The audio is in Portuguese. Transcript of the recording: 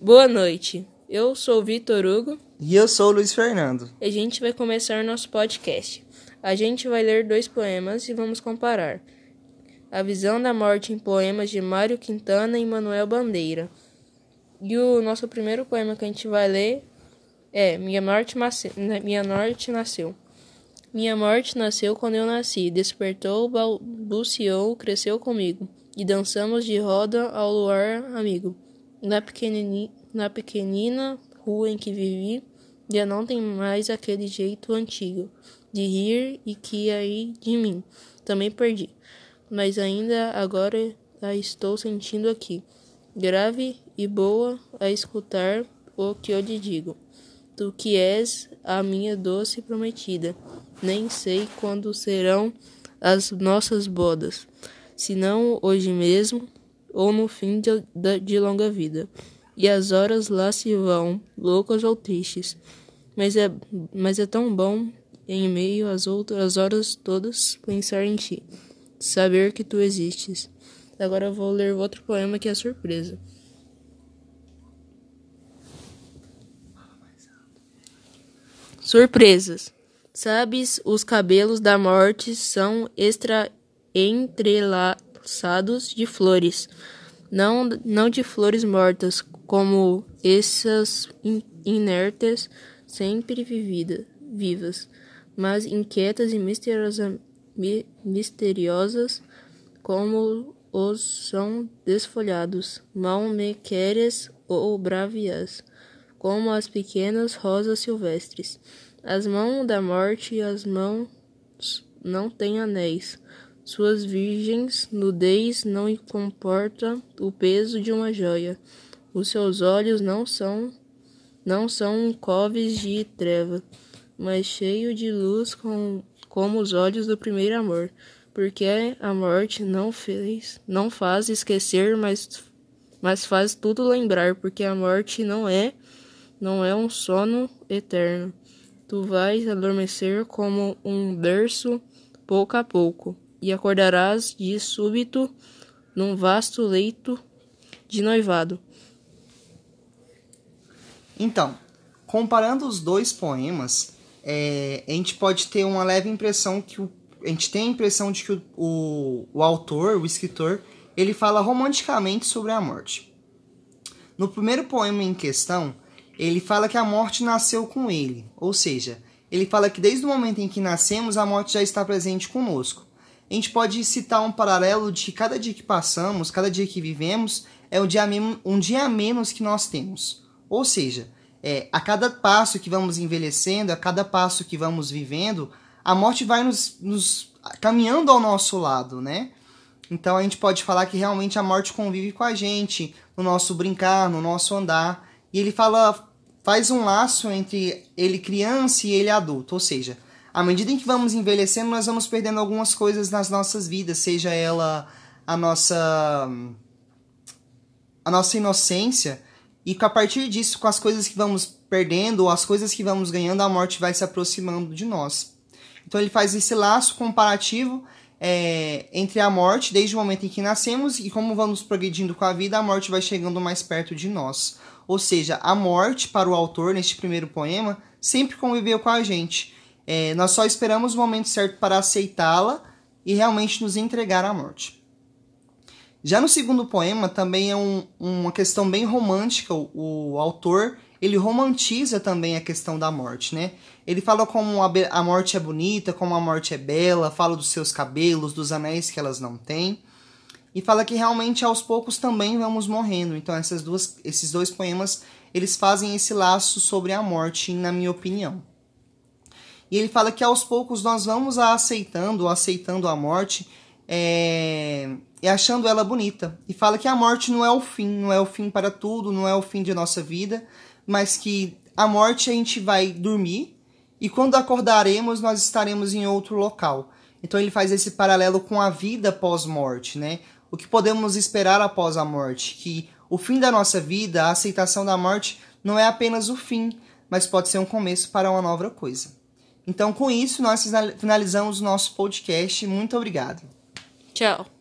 Boa noite. Eu sou o Vitor Hugo. E eu sou o Luiz Fernando. E a gente vai começar nosso podcast. A gente vai ler dois poemas e vamos comparar. A Visão da Morte em poemas de Mário Quintana e Manuel Bandeira. E o nosso primeiro poema que a gente vai ler é Minha Morte, Minha Morte Nasceu. Minha morte nasceu quando eu nasci, despertou, balbuciou, cresceu comigo, e dançamos de roda ao luar amigo. Na, pequenini, na pequenina rua em que vivi, já não tem mais aquele jeito antigo de rir e que aí de mim também perdi. Mas ainda agora a estou sentindo aqui, grave e boa a escutar o que eu lhe digo. Tu que és a minha doce prometida, nem sei quando serão as nossas bodas, se não hoje mesmo ou no fim de, de longa vida. E as horas lá se vão, loucas ou tristes. Mas é, mas é tão bom, em meio às outras horas todas, pensar em ti, saber que tu existes. Agora eu vou ler outro poema que é surpresa. Surpresas. Sabes, os cabelos da morte são extra entrelaçados calçados de flores, não, não de flores mortas, como essas inertes, sempre vivida, vivas, mas inquietas e misteriosa, mi, misteriosas, como os são desfolhados, mal me queres ou bravias, como as pequenas rosas silvestres. As mãos da morte e as mãos não têm anéis, suas virgens nudez não comporta o peso de uma joia. Os seus olhos não são não são coves de treva, mas cheio de luz com, como os olhos do primeiro amor, porque a morte não fez, não faz esquecer, mas mas faz tudo lembrar, porque a morte não é não é um sono eterno. Tu vais adormecer como um berço pouco a pouco e acordarás de súbito num vasto leito de noivado. Então, comparando os dois poemas, é, a gente pode ter uma leve impressão que o, a gente tem a impressão de que o, o, o autor, o escritor, ele fala romanticamente sobre a morte. No primeiro poema em questão, ele fala que a morte nasceu com ele, ou seja, ele fala que desde o momento em que nascemos a morte já está presente conosco a gente pode citar um paralelo de que cada dia que passamos, cada dia que vivemos, é um dia, um dia a menos que nós temos. Ou seja, é, a cada passo que vamos envelhecendo, a cada passo que vamos vivendo, a morte vai nos, nos caminhando ao nosso lado, né? Então a gente pode falar que realmente a morte convive com a gente, no nosso brincar, no nosso andar. E ele fala, faz um laço entre ele criança e ele adulto, ou seja, à medida em que vamos envelhecendo, nós vamos perdendo algumas coisas nas nossas vidas, seja ela a nossa a nossa inocência, e a partir disso, com as coisas que vamos perdendo ou as coisas que vamos ganhando, a morte vai se aproximando de nós. Então ele faz esse laço comparativo é, entre a morte, desde o momento em que nascemos, e como vamos progredindo com a vida, a morte vai chegando mais perto de nós. Ou seja, a morte, para o autor, neste primeiro poema, sempre conviveu com a gente. É, nós só esperamos o momento certo para aceitá-la e realmente nos entregar à morte. Já no segundo poema também é um, uma questão bem romântica. O, o, autor ele romantiza também a questão da morte, né? Ele fala como a, a morte é bonita, como a morte é bela, fala dos seus cabelos, dos anéis que elas não têm e fala que realmente aos poucos também vamos morrendo. Então essas duas, esses dois poemas eles fazem esse laço sobre a morte, na minha opinião. E ele fala que aos poucos nós vamos a aceitando, aceitando a morte é, e achando ela bonita. E fala que a morte não é o fim, não é o fim para tudo, não é o fim de nossa vida, mas que a morte a gente vai dormir e quando acordaremos nós estaremos em outro local. Então ele faz esse paralelo com a vida pós-morte, né? O que podemos esperar após a morte? Que o fim da nossa vida, a aceitação da morte, não é apenas o fim, mas pode ser um começo para uma nova coisa. Então, com isso, nós finalizamos o nosso podcast. Muito obrigado. Tchau.